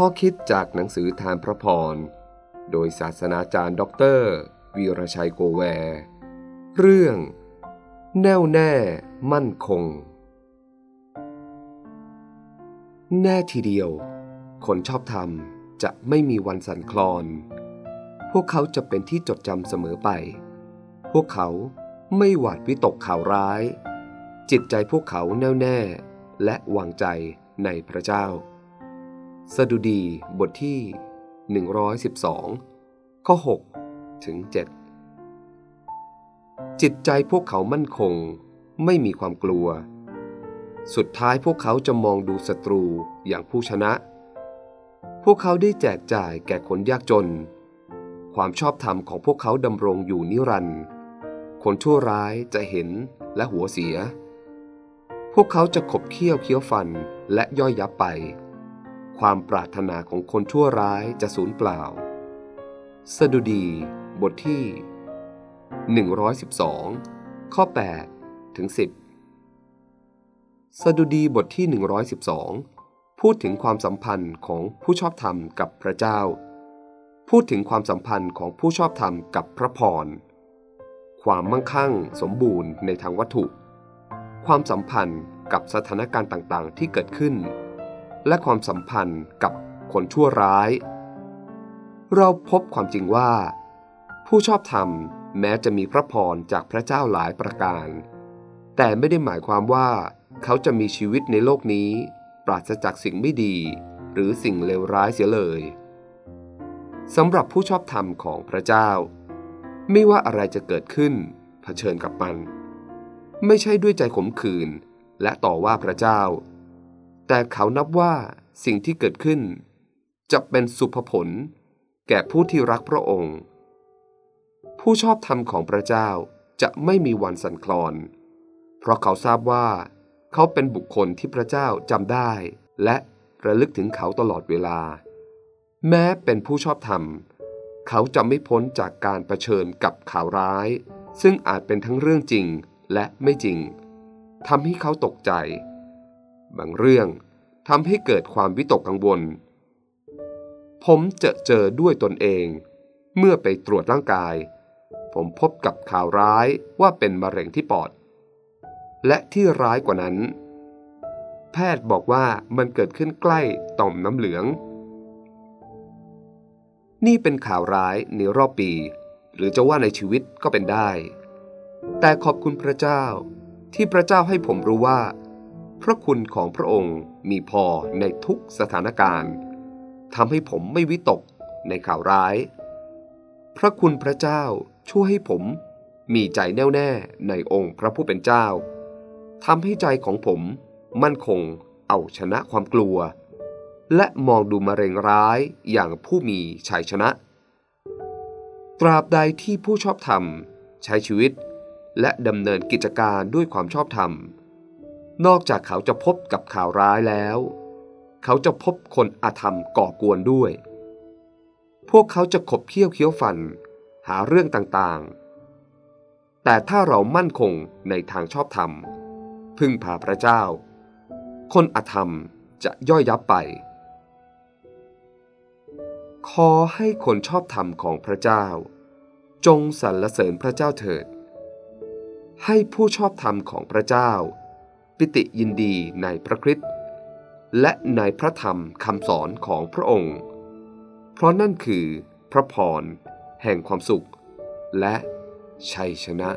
ข้อคิดจากหนังสือธารพระพร โดยศาสนาจารย์ด็อกเตอร์วีรชัยโกแวร์เรื่อง แน่วแน่มั่นคง แน่ทีเดียว คนชอบธรรมจะไม่มีวันสั่นคลอน พวกเขาจะเป็นที่จดจำเสมอไป พวกเขาไม่หวาดวิตกข่าวร้าย จิตใจพวกเขาแน่วแน่และวางใจในพระเจ้า สดุดีบทที่ 112 ข้อ 6 ถึง 7 จิตใจพวกเขามั่นคง ไม่มีความกลัว สุดท้ายพวกเขาจะมองดูศัตรูอย่างผู้ชนะ พวกเขาได้แจกจ่ายแก่คนยากจน ความชอบธรรมของพวกเขาดำรงอยู่นิรันดร์คนชั่วร้ายจะเห็นและหัวเสีย พวกเขาจะขบเคี้ยวเคี้ยวฟันและย่อยยับไป ความปรารถนาของคนชั่วร้ายจะสูญเปล่า สดุดี บทที่ 112 ข้อ 8 ถึง 10 สดุดีบทที่ 112 พูดถึงความสัมพันธ์ของผู้ชอบธรรมกับพระเจ้า พูดถึงความสัมพันธ์ของผู้ชอบธรรมกับพระพร ความมั่งคั่งสมบูรณ์ในทางวัตถุ ความสัมพันธ์กับสถานการณ์ต่างๆ ที่เกิดขึ้น และความสัมพันธ์กับคนชั่วร้าย เราพบความจริงว่า ผู้ชอบธรรมแม้จะมีพระพรจากพระเจ้าหลายประการ แต่ไม่ได้หมายความว่า เขาจะมีชีวิตในโลกนี้ ปราศจากสิ่งไม่ดี หรือสิ่งเลวร้ายเสียเลยสำหรับผู้ชอบธรรมของพระเจ้า ไม่ว่าอะไรจะเกิดขึ้น เผชิญกับมัน ไม่ใช่ด้วยใจขมขื่นและต่อว่าพระเจ้า แต่เขานับว่าสิ่งที่เกิดขึ้น จะเป็นสุภผล แก่ผู้ที่รักพระองค์ ผู้ชอบธรรมของพระเจ้าจะไม่มีวันสั่นคลอน เพราะเขาทราบว่าเขาเป็นบุคคลที่พระเจ้าจำได้ และระลึกถึงเขาตลอดเวลา แม้เป็นผู้ชอบธรรม เขาจะไม่พ้นจากการรเผชิญกับข่าวร้าย ซึ่งอาจเป็นทั้งเรื่องจริงและไม่จริงทำให้เขาตกใจ บางเรื่อง ทำให้เกิดความวิตกกังวล ผมเจอเจอด้วยตนเอง เมื่อไปตรวจร่างกาย ผมพบกับข่าวร้ายว่าเป็นมะเร็งที่ปอด และที่ร้ายกว่านั้น แพทย์บอกว่ามันเกิดขึ้นใกล้ต่อมน้ำเหลือง นี่เป็นข่าวร้ายในรอบปี หรือจะว่าในชีวิตก็เป็นได้ แต่ขอบคุณพระเจ้าที่พระเจ้าให้ผมรู้ว่า พระคุณของพระองค์ มีพอในทุกสถานการณ์ทำให้ผมไม่วิตกในข่าวร้าย พระคุณพระเจ้าช่วยให้ผมมีใจแน่วแน่ในองค์พระผู้เป็นเจ้าทำให้ใจของผมมั่นคงเอาชนะความกลัว และมองดูมะเร็งร้ายอย่างผู้มีชัยชนะ ตราบใดที่ผู้ชอบธรรม ใช้ชีวิต และดำเนินกิจการด้วยความชอบธรรม นอกจากเขาจะพบกับข่าวร้ายแล้ว เขาจะพบคนอาธรรมก่อกวนด้วย พวกเขาจะขบเคี้ยวเคี้ยวฟัน หาเรื่องต่างๆ แต่ถ้าเรามั่นคงในทางชอบธรรม พึ่งพาพระเจ้า คนอาธรรมจะย่อยยับไป ขอให้คนชอบธรรมของพระเจ้า จงสรรเสริญพระเจ้าเถิด ให้ผู้ชอบธรรมของพระเจ้า ปิติยินดีในพระคริสต์และในพระธรรมคำสอนของพระองค์ เพราะนั่นคือพระพรแห่งความสุข และชัยชนะ